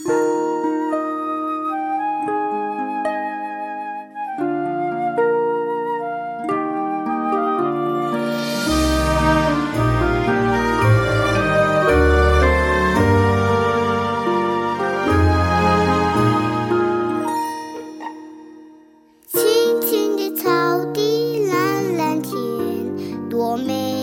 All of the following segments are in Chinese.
青青的草地，蓝蓝天，多美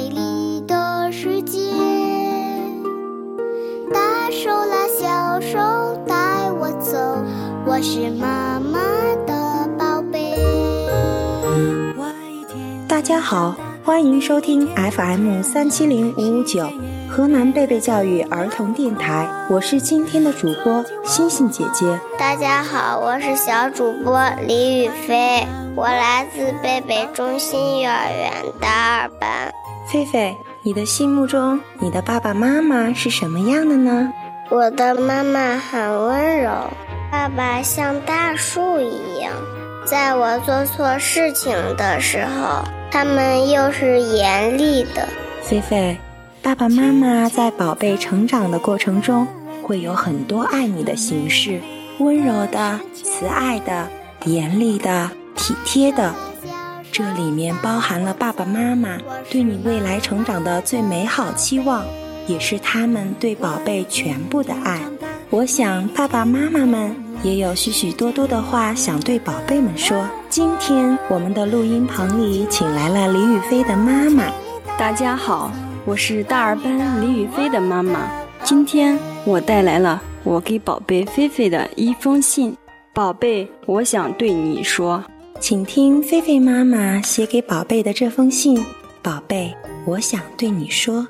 我是妈妈的宝贝。大家好，欢迎收听 FM 三七零五五九河南贝贝教育儿童电台，我是今天的主播星星姐姐。大家好，我是小主播李雨飞，我来自贝贝中心幼儿园大二班。菲菲，你的心目中，你的爸爸妈妈是什么样的呢？我的妈妈很温柔，爸爸像大树一样，在我做错事情的时候，他们又是严厉的。菲菲，爸爸妈妈在宝贝成长的过程中，会有很多爱你的形式，温柔的、慈爱的、严厉的、体贴的。这里面包含了爸爸妈妈对你未来成长的最美好期望，也是他们对宝贝全部的爱。我想爸爸妈妈们也有许许多多的话想对宝贝们说。今天我们的录音棚里请来了李雨飞的妈妈。大家好，我是大二班李雨飞的妈妈。今天我带来了我给宝贝菲菲的一封信。宝贝，我想对你说。请听菲菲妈妈写给宝贝的这封信。宝贝，我想对你说。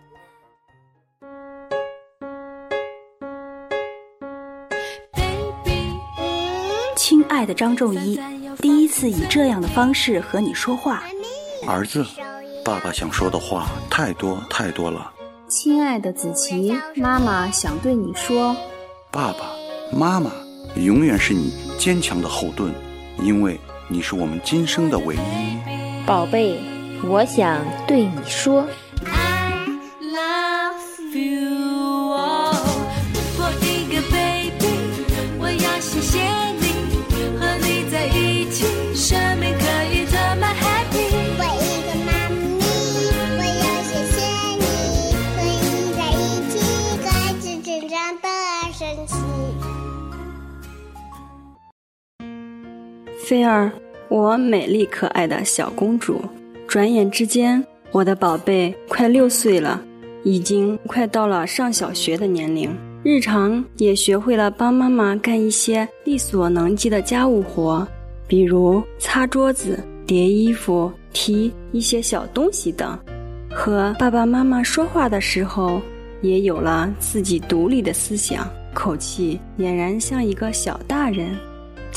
亲爱的张仲一，第一次以这样的方式和你说话。儿子，爸爸想说的话太多太多了。亲爱的子琪，妈妈想对你说。爸爸妈妈永远是你坚强的后盾，因为你是我们今生的唯一。宝贝，我想对你说。菲儿，我美丽可爱的小公主，转眼之间，我的宝贝快六岁了，已经快到了上小学的年龄。日常也学会了帮妈妈干一些力所能及的家务活，比如擦桌子、叠衣服、提一些小东西等。和爸爸妈妈说话的时候，也有了自己独立的思想，口气俨然像一个小大人。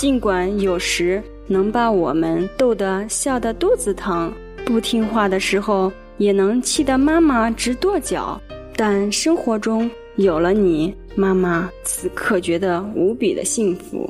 尽管有时能把我们逗得笑得肚子疼，不听话的时候也能气得妈妈直跺脚，但生活中有了你，妈妈此刻觉得无比的幸福。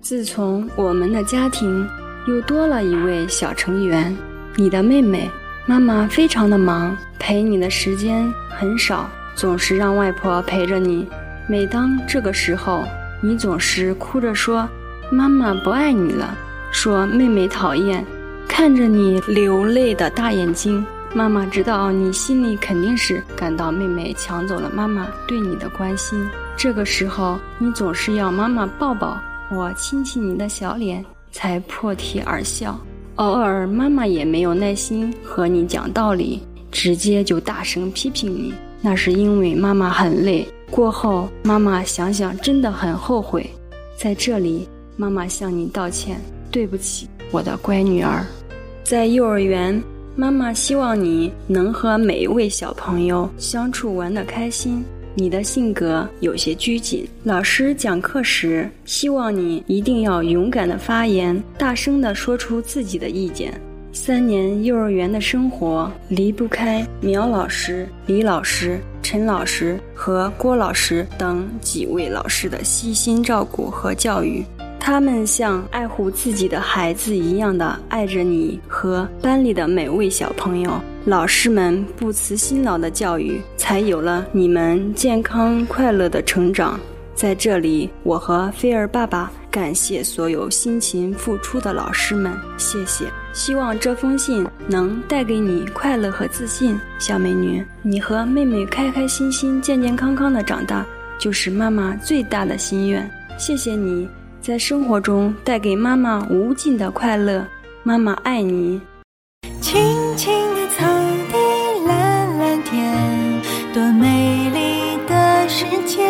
自从我们的家庭又多了一位小成员，你的妹妹，妈妈非常的忙，陪你的时间很少，总是让外婆陪着你。每当这个时候，你总是哭着说。妈妈不爱你了，说妹妹讨厌。看着你流泪的大眼睛，妈妈知道你心里肯定是感到妹妹抢走了妈妈对你的关心。这个时候，你总是要妈妈抱抱我，亲亲你的小脸，才破涕而笑。偶尔，妈妈也没有耐心和你讲道理，直接就大声批评你。那是因为妈妈很累。过后，妈妈想想，真的很后悔。在这里。妈妈向你道歉，对不起，我的乖女儿。在幼儿园，妈妈希望你能和每一位小朋友相处玩得开心。你的性格有些拘谨，老师讲课时希望你一定要勇敢的发言，大声的说出自己的意见。三年幼儿园的生活离不开苗老师、李老师、陈老师和郭老师等几位老师的悉心照顾和教育。他们像爱护自己的孩子一样的爱着你和班里的每位小朋友。老师们不辞辛劳的教育，才有了你们健康快乐的成长。在这里，我和菲儿爸爸感谢所有辛勤付出的老师们，谢谢。希望这封信能带给你快乐和自信，小美女。你和妹妹开开心心、健健康康的长大，就是妈妈最大的心愿。谢谢你在生活中带给妈妈无尽的快乐，妈妈爱你。青青的草地，蓝蓝天，多美丽的世界。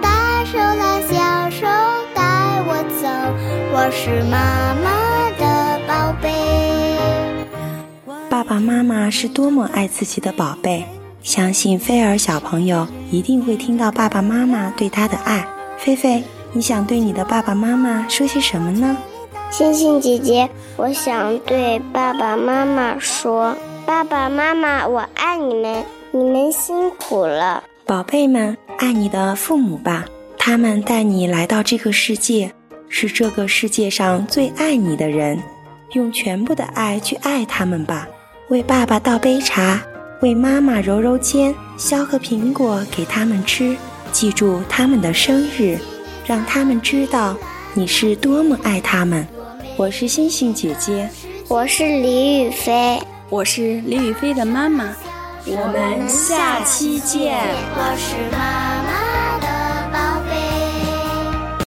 大手拉小手带我走，我是妈妈的宝贝。爸爸妈妈是多么爱自己的宝贝，相信菲儿小朋友一定会听到爸爸妈妈对他的爱。菲菲，你想对你的爸爸妈妈说些什么呢？星星姐姐，我想对爸爸妈妈说：爸爸妈妈，我爱你们，你们辛苦了。宝贝们，爱你的父母吧，他们带你来到这个世界，是这个世界上最爱你的人，用全部的爱去爱他们吧。为爸爸倒杯茶，为妈妈揉揉肩，削个苹果给他们吃，记住他们的生日，让他们知道你是多么爱他们。我是星星姐姐，我是李雨飞，我是李雨飞的妈妈，我们下期见。我是妈妈。